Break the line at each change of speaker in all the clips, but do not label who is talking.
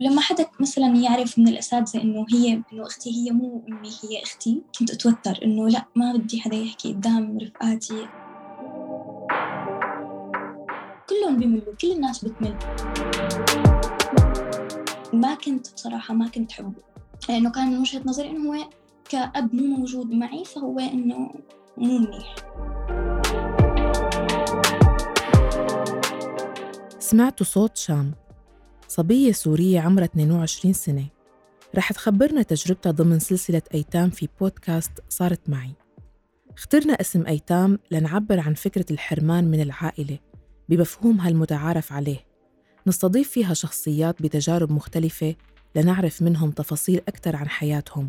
لما حدا مثلا يعرف من الأساتذة إنه هي إنه أختي هي مو أمي هي أختي كنت أتوتر إنه لا ما بدي حدا يحكي قدام رفقاتي. كلهم بيملوا كل الناس بتمل. ما كنت بصراحة ما كنت حبه لأنه كان من وجهة نظري إنه هو كأب مو موجود معي فهو إنه مو منيح.
سمعت صوت شام. صبية سورية عمرها 22 سنة. رح تخبرنا تجربتها ضمن سلسلة أيتام في بودكاست صارت معي. اخترنا اسم أيتام لنعبر عن فكرة الحرمان من العائلة بمفهومها المتعارف عليه. نستضيف فيها شخصيات بتجارب مختلفة لنعرف منهم تفاصيل أكثر عن حياتهم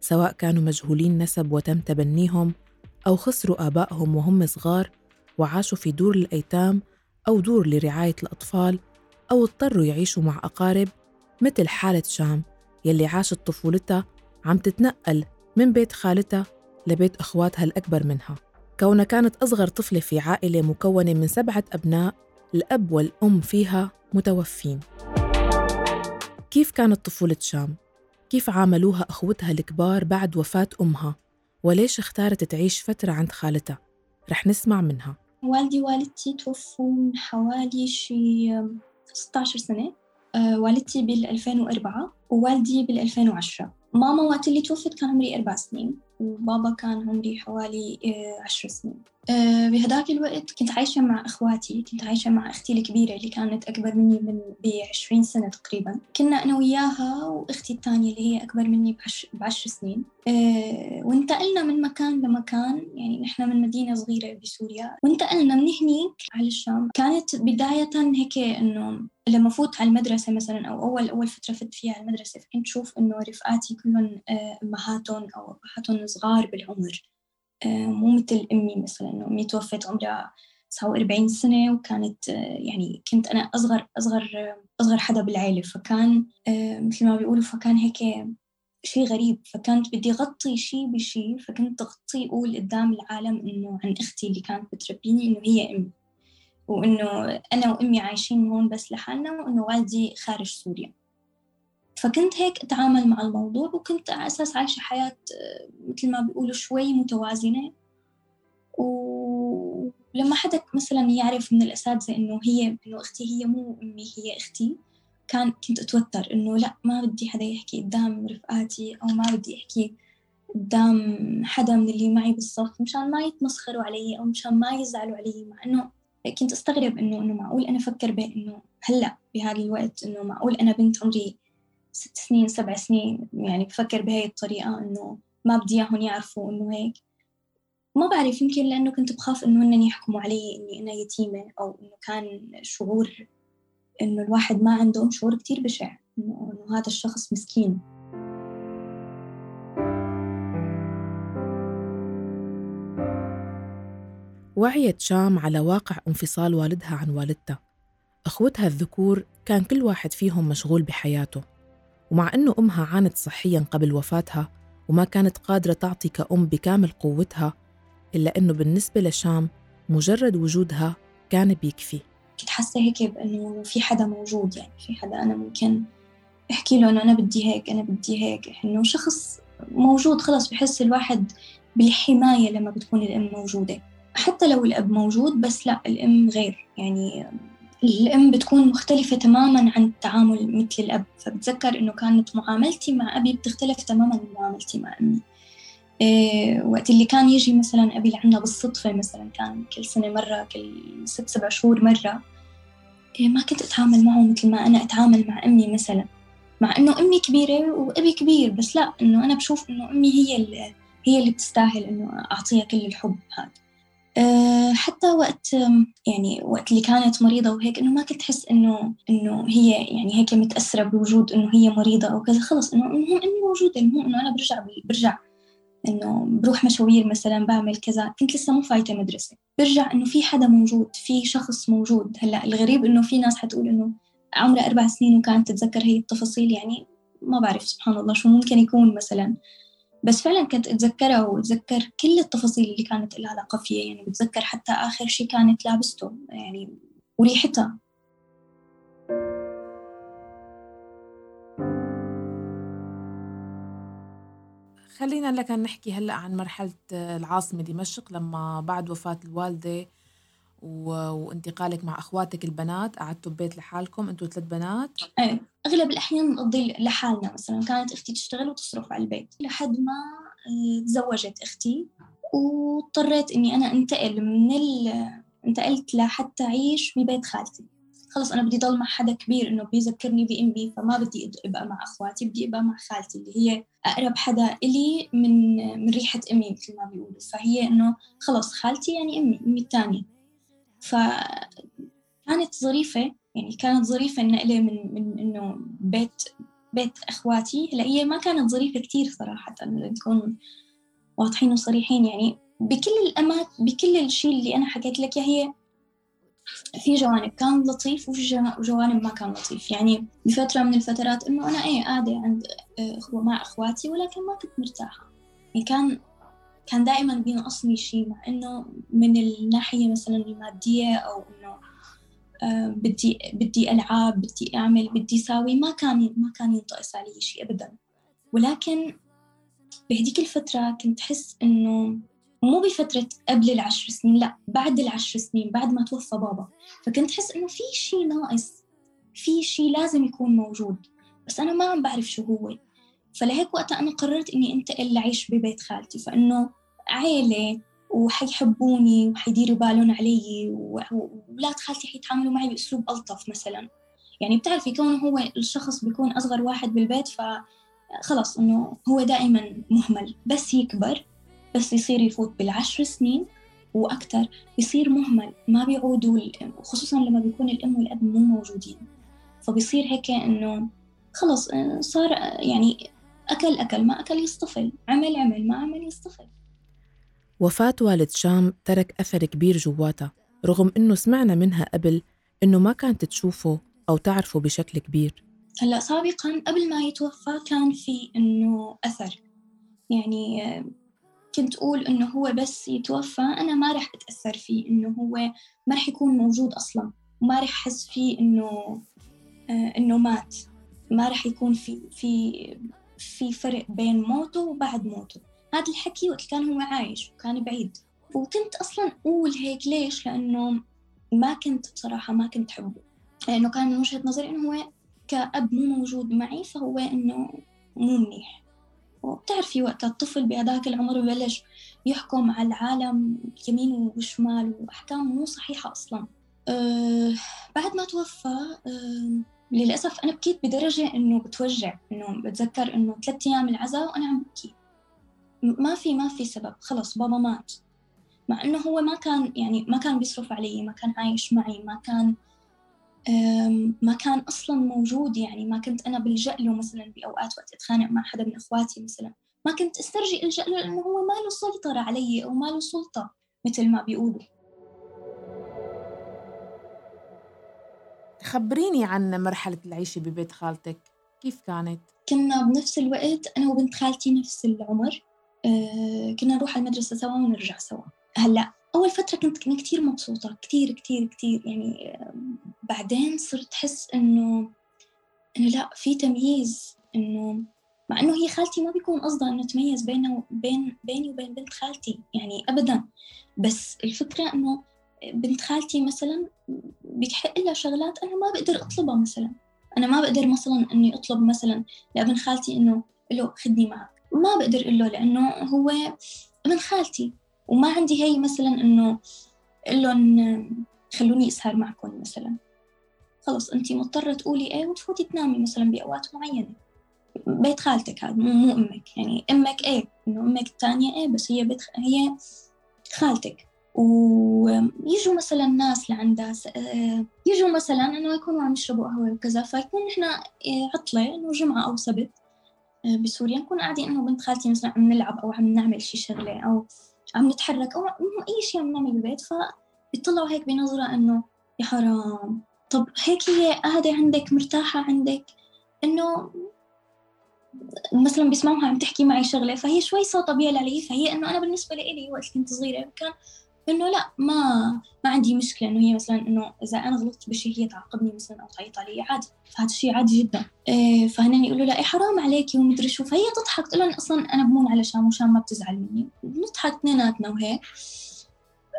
سواء كانوا مجهولين نسب وتم تبنيهم أو خسروا آبائهم وهم صغار وعاشوا في دور الأيتام أو دور لرعاية الأطفال أو اضطروا يعيشوا مع أقارب مثل حالة شام يلي عاشت طفولتها عم تتنقل من بيت خالتها لبيت أخواتها الأكبر منها كونها كانت أصغر طفلة في عائلة مكونة من سبعة أبناء الأب والأم فيها متوفين كيف كانت طفولة شام؟ كيف عاملوها أخوتها الكبار بعد وفاة أمها؟ وليش اختارت تعيش فترة عند خالتها؟ رح نسمع منها
والدي ووالدتي توفوا من حوالي شي 16 سنة آه، والدتي بال 2004 ووالدي بال 2010 ماما وقت اللي توفت كان عمري أربع سنين. وبابا كان عمري حوالي آه، عشر سنين. آه، بهداك الوقت كنت عايشة مع إخواتي كنت عايشة مع أختي الكبيرة اللي كانت أكبر مني من بعشرين سنة تقريبا. كنا أنا وياها وأختي الثانية اللي هي أكبر مني بعشر, سنين. أه وانتقلنا من مكان لمكان يعني نحن من مدينة صغيرة بسوريا. وانتقلنا من هنيك على الشام. كانت بداية هيك إنه لما فوت على المدرسة مثلا أو أول أول فترة فت فيها على المدرسة فكنت شوف إنه رفقاتي كلهم آه، أمهاتهم أو أبهاتهم صغار بالعمر. آه، مو مثل أمي مثلا. أمي توفت عمرها 49 سنة وكانت آه، يعني كنت أنا أصغر أصغر أصغر حدا بالعيلة. فكان مثل ما بيقولوا فكان هيك شيء غريب. فكانت بدي أغطي شيء بشيء فكنت أغطي أقول قدام العالم إنه عن أختي اللي كانت بتربيني إنه هي أمي. وإنه أنا وأمي عايشين هون بس لحالنا وإنه والدي خارج سوريا. فكنت هيك أتعامل مع الموضوع وكنت على أساس عايشة حياة آه، مثل ما بيقولوا شوي متوازنة. ولما حدا مثلا يعرف من الأساتذة إنه هي إنه أختي هي مو أمي هي أختي كان كنت أتوتر إنه لا ما بدي حدا يحكي قدام رفقاتي أو ما بدي أحكي قدام حدا من اللي معي بالصف مشان ما يتمسخروا علي أو مشان ما يزعلوا علي. مع إنه كنت أستغرب إنه إنه معقول أنا أفكر به انه هلأ بهذا الوقت إنه معقول أنا بنت عمري ست سنين سبع سنين يعني بفكر بهي الطريقة إنه ما بدي إياهم يعرفوا إنه هيك. ما بعرف يمكن لأنه كنت بخاف إنه هن يحكموا علي إني أنا يتيمة أو إنه كان شعور إنه الواحد ما عنده شعور كتير بشع إنه هذا الشخص مسكين.
وعيت شام على واقع انفصال والدها عن والدتها. أخوتها الذكور كان كل واحد فيهم مشغول بحياته. ومع أنه أمها عانت صحياً قبل وفاتها وما كانت قادرة تعطي كأم بكامل قوتها إلا أنه بالنسبة لشام مجرد وجودها كان بيكفي.
كنت حاسة هيك بأنه في حدا موجود يعني في حدا أنا ممكن أحكي له أنه أنا بدي هيك أنا بدي هيك إنه شخص موجود خلص بحس الواحد بالحماية لما بتكون الأم موجودة. حتى لو الأب موجود بس لا الأم غير يعني الأم بتكون مختلفة تماما عن التعامل مثل الأب. فبتذكر إنه كانت معاملتي مع أبي بتختلف تماما عن معاملتي مع أمي. إيه وقت اللي كان يجي مثلا أبي لعنا بالصدفة مثلا كان كل سنة مرة كل ست سبع شهور مرة إيه ما كنت أتعامل معه مثل ما أنا أتعامل مع أمي مثلا. مع إنه أمي كبيرة وأبي كبير بس لا إنه أنا بشوف إنه أمي هي اللي هي اللي بتستاهل إنه أعطيها كل الحب هذا. حتى وقت يعني وقت اللي كانت مريضة وهيك إنه ما كنت أحس إنه إنه هي يعني هيك متأثرة بوجود إنه هي مريضة أو كذا. خلص إنه المهم إني موجودة المهم إنه أنا برجع برجع إنه بروح مشاوير مثلا بعمل كذا. كنت لسه مو فايتة مدرسة. برجع إنه في حدا موجود في شخص موجود. هلأ الغريب إنه في ناس حتقول إنه عمرها أربع سنين وكانت تتذكر هي التفاصيل يعني ما بعرف سبحان الله شو ممكن يكون مثلا. بس فعلا كنت أتذكرها وأتذكر كل التفاصيل اللي كانت لها علاقة فيها. يعني بتذكر حتى آخر شيء كانت لابسته يعني وريحتها.
خلينا لك نحكي هلأ عن مرحلة آه، العاصمة دمشق لما بعد وفاة الوالدة وانتقالك مع أخواتك البنات. قعدتوا ببيت لحالكم أنتوا ثلاث بنات.
إيه. أغلب الأحيان نقضي لحالنا مثلا كانت أختي تشتغل وتصرف على البيت. لحد ما آه، تزوجت أختي واضطريت إني أنا أنتقل من ال... انتقلت لحتى أعيش ببيت خالتي. خلص أنا بدي ضل مع حدا كبير إنه بيذكرني بأمي فما بدي أبقى مع أخواتي بدي أبقى مع خالتي اللي هي أقرب حدا إلي من من ريحة أمي مثل ما بيقولوا. فهي إنه خلص خالتي يعني أمي أمي الثانية فكانت ظريفة يعني كانت ظريفة النقلة من من إنه بيت بيت إخواتي. هلا هي ما كانت ظريفة كتير صراحة نكون واضحين وصريحين. يعني بكل الأماكن بكل الشيء اللي أنا حكيت لك هي في جوانب كان لطيف وفي جوانب ما كان لطيف. يعني بفترة من الفترات إنه أنا إيه قاعدة عند أخوة مع إخواتي ولكن ما كنت مرتاحة. يعني كان كان دائما بينقصني شيء مع إنه من الناحية مثلا المادية أو إنه بدي بدي ألعاب بدي أعمل بدي ساوي ما كان ما كان ينطقس علي شيء أبدا. ولكن بهديك الفترة كنت أحس إنه مو بفترة قبل العشر سنين لا بعد العشر سنين بعد ما توفى بابا. فكنت أحس إنه في شيء ناقص في شيء لازم يكون موجود. بس أنا ما عم بعرف شو هو. فلهيك وقتها أنا قررت إني أنتقل لعيش ببيت خالتي. فإنه عيلة وحيحبوني وحيديروا بالهم علي وولاد خالتي حيتعاملوا معي بأسلوب ألطف مثلا. يعني بتعرفي كونه هو الشخص بيكون أصغر واحد بالبيت فخلص إنه هو دائما مهمل. بس يكبر بس يصير يفوت بالعشر سنين وأكثر بيصير مهمل. ما بيعودوا خصوصا لما بيكون الأم والأب مو موجودين. فبيصير هيك إنه خلص آه، صار آه، يعني أكل أكل ما أكل يصطفل عمل عمل ما عمل يصطفل
وفاة والد شام ترك أثر كبير جواتها رغم إنه سمعنا منها قبل إنه ما كانت تشوفه أو تعرفه بشكل كبير.
هلا سابقا قبل ما يتوفى كان في إنه أثر. يعني كنت أقول إنه هو بس يتوفى أنا ما رح أتأثر فيه إنه هو ما رح يكون موجود أصلا وما رح أحس فيه إنه إنه مات. ما رح يكون في في في فرق بين موته وبعد موته. هذا الحكي وقت كان هو عايش وكان بعيد. وكنت أصلا أقول هيك ليش؟ لأنه ما كنت بصراحة ما كنت حبه. لأنه كان من وجهة نظري إنه هو كأب مو موجود معي فهو إنه مو منيح. وبتعرفي وقت الطفل بهذاك العمر ببلش يحكم على العالم يمين وشمال وأحكام مو صحيحة أصلا. أه بعد ما توفى أه للأسف أنا بكيت بدرجة إنه بتوجع إنه بتذكر إنه ثلاثة أيام العزاء وأنا عم بكي ما في ما في سبب. خلص بابا مات. مع إنه هو ما كان يعني ما كان بيصرف علي ما كان عايش معي ما كان ما كان أصلا موجود. يعني ما كنت أنا بلجأ له مثلا بأوقات وقت أتخانق مع حدا من إخواتي مثلا. ما كنت أسترجي ألجأ له لأنه هو ما له سيطرة علي أو ما له سلطة مثل ما بيقولوا.
خبريني عن مرحلة العيشة ببيت خالتك. كيف كانت؟
كنا بنفس الوقت أنا وبنت خالتي نفس العمر. كنا نروح على المدرسة سوا ونرجع سوا. هلأ أول فترة كنت كنت كتير مبسوطة كتير كتير كتير. يعني بعدين صرت أحس إنه إنه لأ في تمييز. إنه مع إنه هي خالتي ما بيكون قصدها إنه تميز بينه وبين بيني وبين بنت خالتي يعني أبدا. بس الفكرة إنه بنت خالتي مثلا بيحق لها شغلات أنا ما بقدر أطلبها مثلا. أنا ما بقدر مثلا إني أطلب مثلا لأبن خالتي إنه له خدني معك. ما بقدر أقول له لأنه هو ابن خالتي. وما عندي هي مثلا إنه أقول لهم خلوني أسهر معكم مثلا. خلص أنت مضطرة تقولي إيه وتفوتي تنامي مثلا بأوقات معينة. بيت خالتك هذا مو مو أمك. يعني أمك إيه؟ إنه أمك الثانية إيه بس هي بيت هي خالتك. ويجوا مثلا ناس لعندها آه، يجوا مثلا إنه يكونوا عم يشربوا قهوة وكذا فيكون نحن عطلة إنه جمعة أو سبت. بسوريا نكون قاعدين انه بنت خالتي مثلا عم نلعب أو عم نعمل شي شغلة أو عم نتحرك أو أي شيء عم نعمل بالبيت فبيطلعوا هيك بنظرة إنه يا حرام. طب هيك هي قاعدة عندك مرتاحة عندك؟ إنه مثلا بيسمعوها عم تحكي معي شغلة فهي شوي صوتها بيعلى علي فهي إنه أنا بالنسبة لي وقت كنت صغيرة كان إنه لا ما ما عندي مشكلة إنه هي مثلا إنه إذا أنا غلطت بشيء هي تعاقبني مثلا أو تعيط علي عادي فهذا الشيء عادي جدا. إيه يقولوا لا إيه حرام عليكي ومدري شو. فهي تضحك تقول لهم أصلا أنا بمون على شام وشام ما بتزعل مني. بنضحك اثنيناتنا وهيك.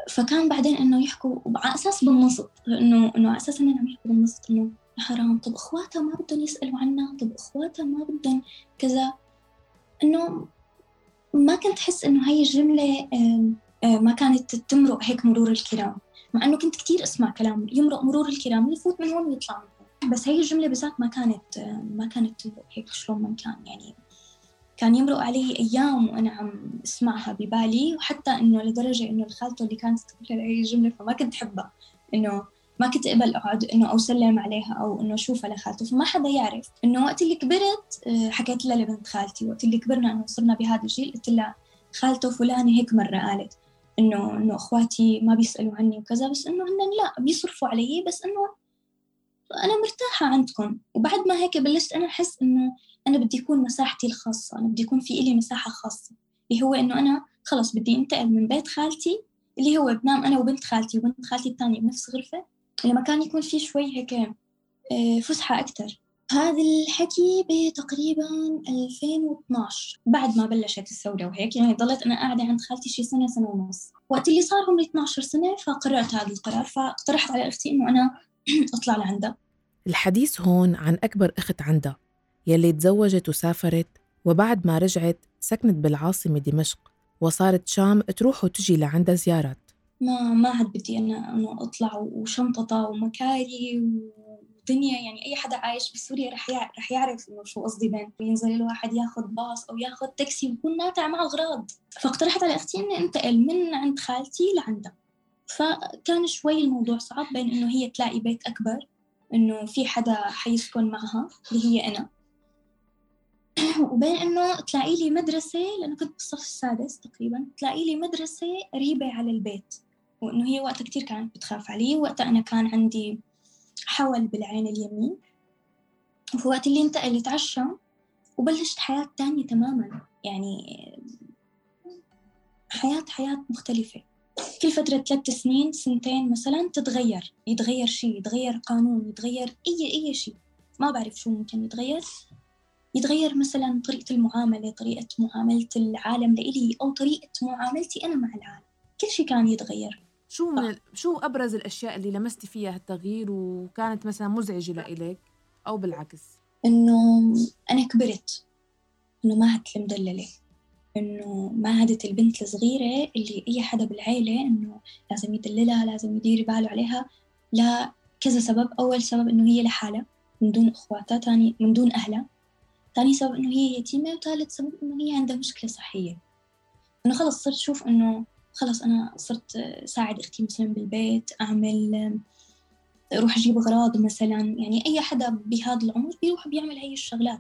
فكان بعدين إنه يحكوا على أساس بالنصت إنه إنه على أساس إنهم يحكوا بالنصت إنه حرام طب اخواتها ما بدهم يسألوا عنها طب اخواتها ما بدهم كذا. إنه ما كنت أحس إنه هاي الجملة ما كانت تمرق هيك مرور الكرام. مع إنه كنت كثير أسمع كلام يمرق مرور الكرام يفوت من هون ويطلع من هون. بس هي الجملة بالذات ما كانت ما كانت تمرق هيك شلون ما كان يعني كان يمرق علي أيام وأنا عم أسمعها ببالي وحتى إنه لدرجة إنه الخالته اللي كانت تقول هي الجملة فما كنت أحبها. إنه ما كنت أقبل أقعد إنه أو سلم عليها أو إنه أشوفها لخالته. فما حدا يعرف إنه وقت اللي كبرت آه، حكيت لها لبنت خالتي. وقت اللي كبرنا إنه صرنا بهذا الجيل قلت لها خالته فلانة هيك مرة قالت. إنه إنه إخواتي ما بيسألوا عني وكذا بس إنه هن لا بيصرفوا علي بس إنه أنا مرتاحة عندكم. وبعد ما هيك بلشت أنا أحس إنه أنا بدي يكون مساحتي الخاصة أنا بدي يكون في إلي مساحة خاصة اللي هو إنه أنا خلص بدي أنتقل من بيت خالتي اللي هو بنام أنا وبنت خالتي وبنت خالتي الثانية بنفس غرفة لما كان يكون في شوي هيك آه، فسحة أكتر. هذا الحكي بتقريبا 2012 بعد ما بلشت الثورة وهيك. يعني ضليت أنا قاعدة عند خالتي شي سنة سنة ونص. وقت اللي صار عمري 12 سنة فقررت هذا القرار فاقترحت على أختي إنه أنا أطلع لعندها.
الحديث هون عن أكبر أخت عندها يلي تزوجت وسافرت وبعد ما رجعت سكنت بالعاصمة دمشق وصارت شام تروح وتجي لعندها زيارات.
ما ما عاد بدي أنا أنه أطلع وشنططة ومكاري ودنيا يعني أي حدا عايش بسوريا رح رح يعرف إنه شو قصدي بين ينزل الواحد ياخذ باص أو ياخذ تاكسي ويكون ناتع معه أغراض فاقترحت على أختي إني أنتقل من عند خالتي لعندها. فكان شوي الموضوع صعب بين إنه هي تلاقي بيت أكبر إنه في حدا حيسكن معها اللي هي أنا. وبين إنه تلاقي لي مدرسة لأنه كنت بالصف السادس تقريبا تلاقي لي مدرسة قريبة على البيت. وإنه هي وقتها كثير كانت بتخاف علي وقتها أنا كان عندي حول بالعين اليمين وفي وقت اللي انتقلت على الشام وبلشت حياة تانية تماما. يعني حياة حياة مختلفة. كل فترة ثلاث سنين سنتين مثلا تتغير. يتغير شيء يتغير قانون يتغير أي أي شيء. ما بعرف شو ممكن يتغير. يتغير مثلا طريقة المعاملة طريقة معاملة العالم لإلي أو طريقة معاملتي أنا مع العالم. كل شيء كان يتغير.
شو من شو أبرز الأشياء اللي لمستي فيها التغيير وكانت مثلا مزعجة لإلك أو بالعكس؟
إنه أنا كبرت إنه ما عدت المدللة إنه ما عادت البنت الصغيرة اللي اي حدا بالعيلة إنه لازم يدللها لازم يدير باله عليها لا كذا سبب. أول سبب إنه هي لحالها من دون أخواتها ثاني من دون أهلها ثاني سبب إنه هي يتيمة وثالث سبب إنه هي عندها مشكلة صحية. إنه خلص صرت أشوف إنه خلص أنا صرت ساعد أختي مثلا بالبيت أعمل أروح أجيب أغراض مثلا. يعني أي حدا بهذا العمر بيروح بيعمل هاي الشغلات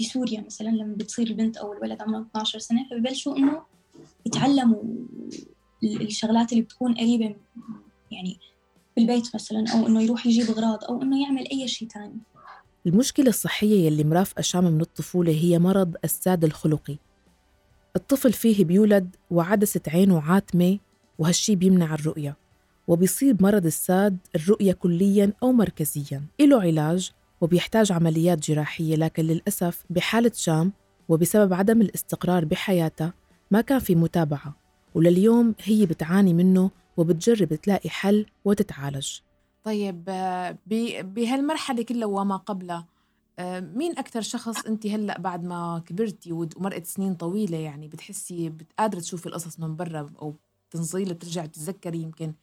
بسوريا مثلا لما بتصير البنت أو الولد عمره 12 سنة فببلشوا إنه يتعلموا الشغلات اللي بتكون قريبة يعني بالبيت مثلا أو إنه يروح يجيب أغراض أو إنه يعمل أي شيء تاني.
المشكلة الصحية يلي مرافقة شام من الطفولة هي مرض الساد الخلقي. الطفل فيه بيولد وعدسة عينه عاتمة وهالشي بيمنع الرؤية وبيصيب مرض الساد الرؤية كلياً أو مركزياً. إله علاج وبيحتاج عمليات جراحية لكن للأسف بحالة شام وبسبب عدم الاستقرار بحياتها ما كان في متابعة ولليوم هي بتعاني منه وبتجرب تلاقي حل وتتعالج.
طيب بهالمرحلة كلها وما قبلها آه، مين أكثر شخص أنت هلأ بعد ما كبرتي ومرقت سنين طويلة يعني بتحسي قادرة تشوفي القصص من برا أو تنظيلة ترجعي تتذكري يمكن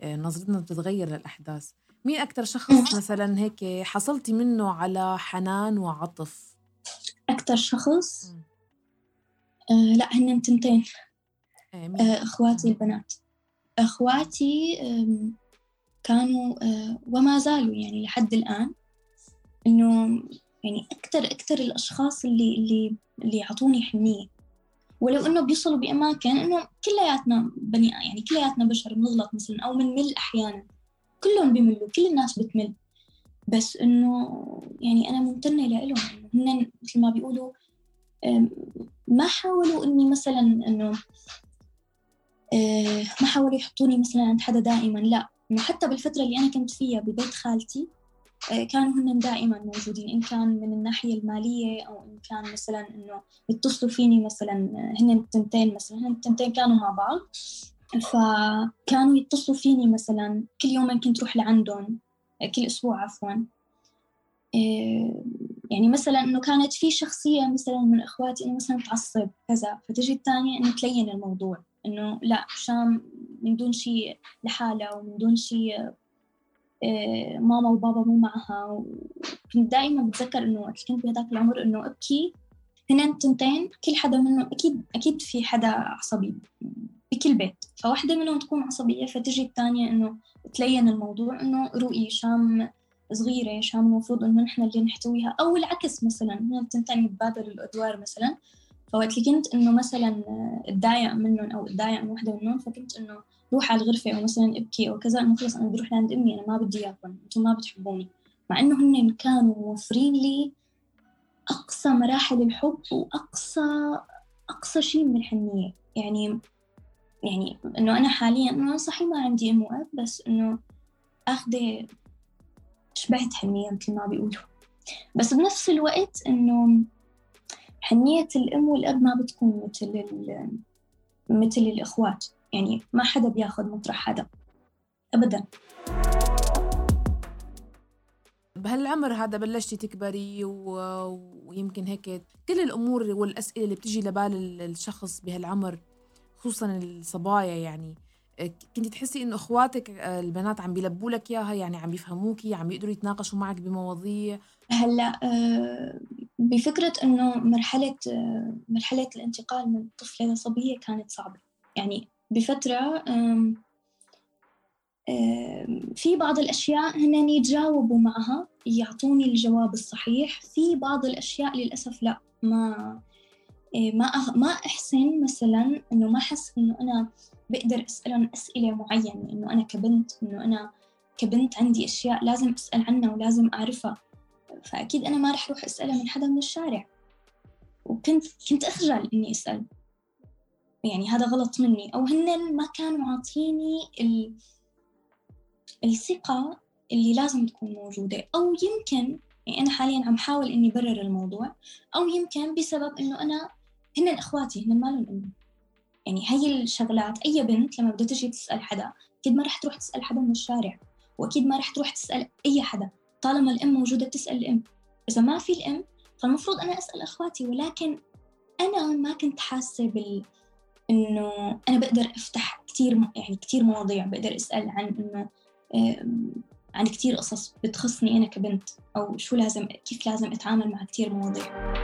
آه، نظرتنا بتتغير للأحداث. مين أكثر شخص مثلا هيك حصلتي منه على حنان وعطف؟
أكثر شخص؟ آه لأ هن تنتين. آه إخواتي البنات. إخواتي كانوا آه وما زالوا يعني لحد الآن إنه يعني أكثر أكثر الأشخاص اللي اللي اللي يعطوني حنية. ولو إنه بيوصلوا بأماكن إنه كلياتنا بني يعني كلياتنا بشر بنغلط مثلا أو بنمل أحيانا. كلهم بيملوا كل الناس بتمل. بس إنه يعني أنا ممتنة لهم إنه هن مثل ما بيقولوا ما حاولوا إني مثلا إنه آه، ما حاولوا يحطوني مثلا عند حدا دائما لا. حتى بالفترة اللي أنا كنت فيها ببيت خالتي كانوا هن دائما موجودين. إن كان من الناحية المالية أو إن كان مثلا إنه يتصلوا فيني مثلا هن التنتين مثلا هن التنتين كانوا مع بعض. فكانوا يتصلوا فيني مثلا كل يوم كنت روح لعندهم كل أسبوع عفوا. يعني مثلا إنه كانت في شخصية مثلا من إخواتي إنه مثلا تعصب كذا فتجي الثانية إنه تلين الموضوع. إنه لا شام من دون شيء لحالها ومن دون شيء ماما وبابا مو معها. وكنت دائما بتذكر إنه وقت كنت بهذاك العمر إنه أبكي هنن تنتين كل حدا منهم أكيد أكيد في حدا عصبي بكل بيت. فواحدة منهم تكون عصبية فتجي الثانية إنه تلين الموضوع إنه رؤي شام صغيرة شام المفروض إنه نحن اللي نحتويها. أو العكس مثلا هن التنتين يتبادلوا الأدوار مثلا. فوقت اللي كنت إنه مثلا أتضايق منهم أو أتضايق من وحدة منهم فكنت إنه روح على الغرفة أو مثلا أبكي أو كذا إنه خلص أنا بدي أروح لعند أمي أنا ما بدي إياكم أنتم ما بتحبوني. مع إنه هن كانوا موفرين لي أقصى مراحل الحب وأقصى أقصى شيء من الحنية. يعني يعني إنه أنا حاليا إنه صحيح ما عندي أم وأب بس إنه أخذة شبعت حنية مثل ما بيقولوا. بس بنفس الوقت إنه حنية الأم والأب ما بتكون مثل مثل الإخوات. يعني ما حدا بياخذ مطرح حدا أبدا.
بهالعمر هذا بلشتي تكبري و... ويمكن هيك كل الأمور والأسئلة اللي بتجي لبال الشخص بهالعمر خصوصا الصبايا يعني. كنت تحسي إنه إخواتك البنات عم بيلبوا لك إياها؟ يعني عم بيفهموكي؟ عم بيقدروا يتناقشوا معك بمواضيع؟
هلأ آه، بفكرة إنه مرحلة آه، مرحلة الانتقال من طفله لصبيه كانت صعبة. يعني بفترة في بعض الأشياء هن يتجاوبوا معها يعطوني الجواب الصحيح. في بعض الأشياء للأسف لا ما إيه، ما ما أحسن مثلا إنه ما أحس إنه أنا بقدر أسألهم أسئلة معينة. إنه أنا كبنت إنه أنا كبنت عندي أشياء لازم أسأل عنها ولازم أعرفها. فأكيد أنا ما رح أروح أسألها من حدا من الشارع. وكنت كنت أخجل إني أسأل. يعني هذا غلط مني. أو هن ما كانوا عاطيني ال... الثقة اللي لازم تكون موجودة. أو يمكن يعني أنا حاليا عم حاول إني برر الموضوع. أو يمكن بسبب إنه أنا هن إخواتي هن مالهم أمي يعني هي الشغلات أي بنت لما بدها تجي تسأل حدا أكيد ما رح تروح تسأل حدا من الشارع. وأكيد ما رح تروح تسأل أي حدا. طالما الأم موجودة بتسأل الأم. إذا ما في الأم فالمفروض أنا أسأل أخواتي ولكن أنا ما كنت حاسة بال إنه أنا بقدر أفتح كثير يعني كثير مواضيع بقدر أسأل عن إنه عن كثير قصص بتخصني أنا كبنت أو شو لازم كيف لازم أتعامل مع كثير مواضيع.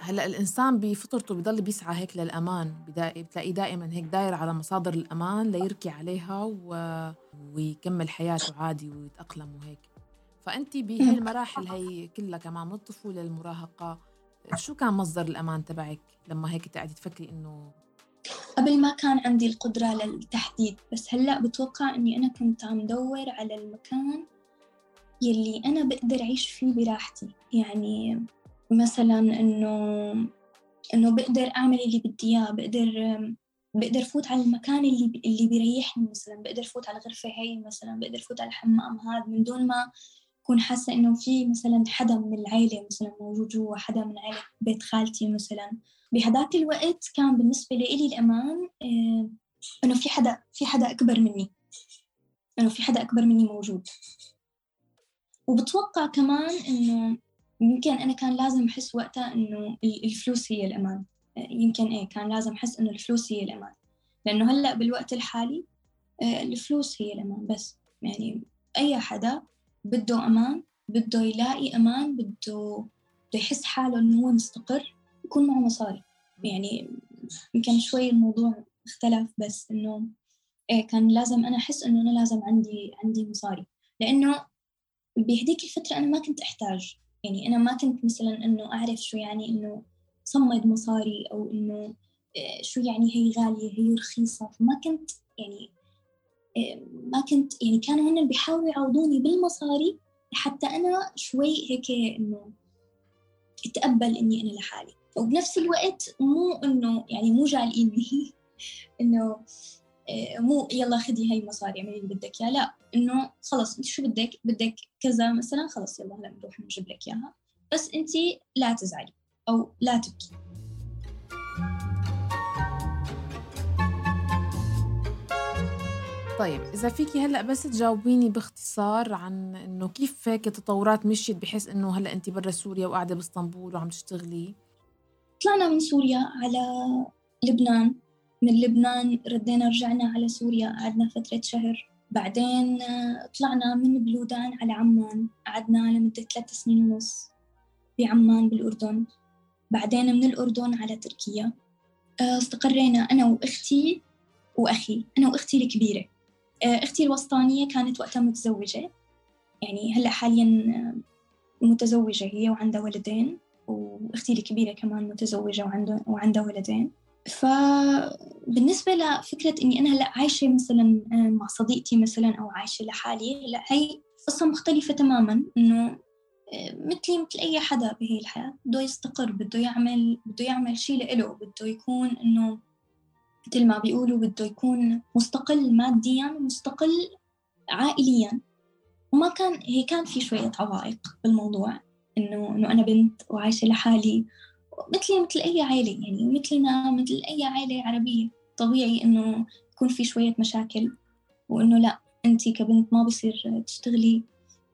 هلأ الإنسان بفطرته بضل بيسعى هيك للأمان بتلاقيه دائما هيك داير على مصادر الأمان ليركي عليها و... ويكمل حياته عادي ويتاقلم وهيك فانت بهي المراحل هي كلها كمان من الطفولة للمراهقه شو كان مصدر الأمان تبعك لما هيك تقعدي تفكري إنه
قبل ما كان عندي القدرة للتحديد بس هلأ بتوقع إني أنا كنت عم دور على المكان يلي أنا بقدر أعيش فيه براحتي. يعني مثلا إنه إنه بقدر أعمل اللي بدي إياه بقدر بقدر فوت على المكان اللي اللي بيريحني مثلا بقدر فوت على الغرفة هي مثلا بقدر فوت على الحمام هذا من دون ما أكون حاسة إنه في مثلا حدا من العيلة مثلا موجود جوا حدا من عيلة بيت خالتي مثلا. بهداك الوقت كان بالنسبة لي الأمان آه، إنه في حدا في حدا أكبر مني. إنه في حدا أكبر مني موجود. وبتوقع كمان إنه يمكن أنا كان لازم أحس وقتها إنه الفلوس هي الأمان يمكن إيه كان لازم أحس إنه الفلوس هي الأمان. لأنه هلأ بالوقت الحالي آه، الفلوس هي الأمان بس. يعني أي حدا بده أمان بده يلاقي أمان بده بده يحس حاله إنه هو مستقر يكون معه مصاري. يعني يمكن شوي الموضوع اختلف بس إنه إيه كان لازم أنا أحس إنه أنا لازم عندي عندي مصاري. لأنه بهديك الفترة أنا ما كنت أحتاج. يعني أنا ما كنت مثلا إنه أعرف شو يعني إنه صمد مصاري أو إنه آه، شو يعني هي غالية هي رخيصة. فما كنت يعني آه، ما كنت يعني كانوا هن بيحاولوا يعوضوني بالمصاري لحتى أنا شوي هيك إنه أتقبل إني أنا لحالي. وبنفس الوقت مو إنه يعني مو جالقيني إنه آه، مو يلا خدي هاي المصاري اعملي اللي بدك إياه. لا إنه خلص أنت شو بدك؟ بدك كذا مثلا خلص يلا هلا نروح نجيب لك إياها. بس أنت لا تزعلي. أو لا تبكي.
طيب إذا فيكي هلأ بس تجاوبيني باختصار عن إنه كيف هيك التطورات مشيت بحيث إنه هلأ أنت برا سوريا وقاعدة بإسطنبول وعم تشتغلي؟
طلعنا من سوريا على لبنان. من لبنان ردينا رجعنا على سوريا قعدنا فترة شهر. بعدين آه، طلعنا من بلودان على عمان قعدنا لمدة ثلاث سنين ونص بعمان بالأردن. بعدين من الأردن على تركيا. آه، استقرينا أنا وأختي وأخي أنا وأختي الكبيرة. آه، أختي الوسطانية كانت وقتها متزوجة. يعني هلأ حاليا متزوجة هي وعندها ولدين وأختي الكبيرة كمان متزوجة وعندها وعندها ولدين. فبالنسبة لفكرة إني أنا هلأ عايشة مثلا آه، مع صديقتي مثلا أو عايشة لحالي لا هي قصة مختلفة تماما. إنه آه، مثلي مثل أي حدا بهي الحياة بده يستقر بده يعمل بده يعمل شيء لإله بده يكون إنه مثل ما بيقولوا بده يكون مستقل ماديا ومستقل عائليا. وما كان هي كان في شوية عوائق بالموضوع إنه إنه أنا بنت وعايشة لحالي. مثلي مثل أي عائلة يعني مثلنا مثل أي عائلة عربية. طبيعي إنه يكون في شوية مشاكل وإنه لا أنت كبنت ما بصير تشتغلي.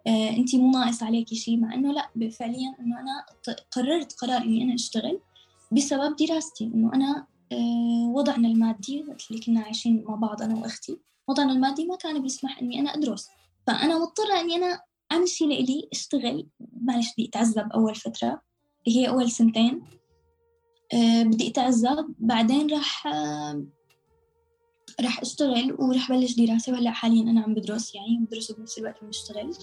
آه أنت مو ناقص عليكي شيء مع إنه لا فعليا إنه أنا قررت قرار إني أنا أشتغل بسبب دراستي إنه أنا آه وضعنا المادي اللي كنا عايشين مع بعض أنا وأختي وضعنا المادي ما كان بيسمح إني أنا أدرس. فأنا مضطرة إني أنا أعمل شيء لإلي أشتغل معلش بدي أتعذب أول فترة هي أول سنتين أه بدي أتعذب بعدين راح راح أشتغل وراح بلش دراسة وهلأ حاليا أنا عم بدرس يعني بدرس وبنفس الوقت بشتغل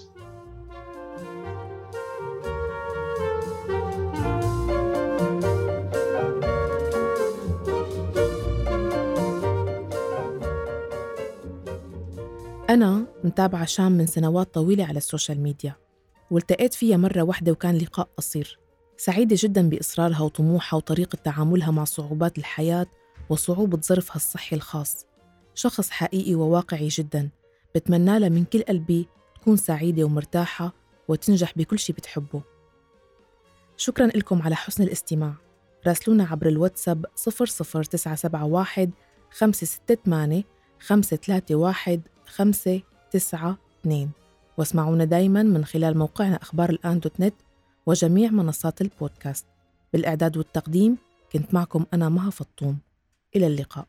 أنا متابعة شام من سنوات طويلة على السوشيال ميديا والتقيت فيها مرة واحدة وكان لقاء قصير سعيدة جدا بإصرارها وطموحها وطريقة تعاملها مع صعوبات الحياة وصعوبة ظرفها الصحي الخاص. شخص حقيقي وواقعي جدا بتمنى لها من كل قلبي تكون سعيدة ومرتاحة وتنجح بكل شي بتحبه. شكرا لكم على حسن الاستماع. راسلونا عبر الواتساب 00971 568 531 592 واسمعونا دايما من خلال موقعنا أخبار الآن دوت نت وجميع منصات البودكاست. بالإعداد والتقديم كنت معكم أنا مها فطوم. إلى اللقاء.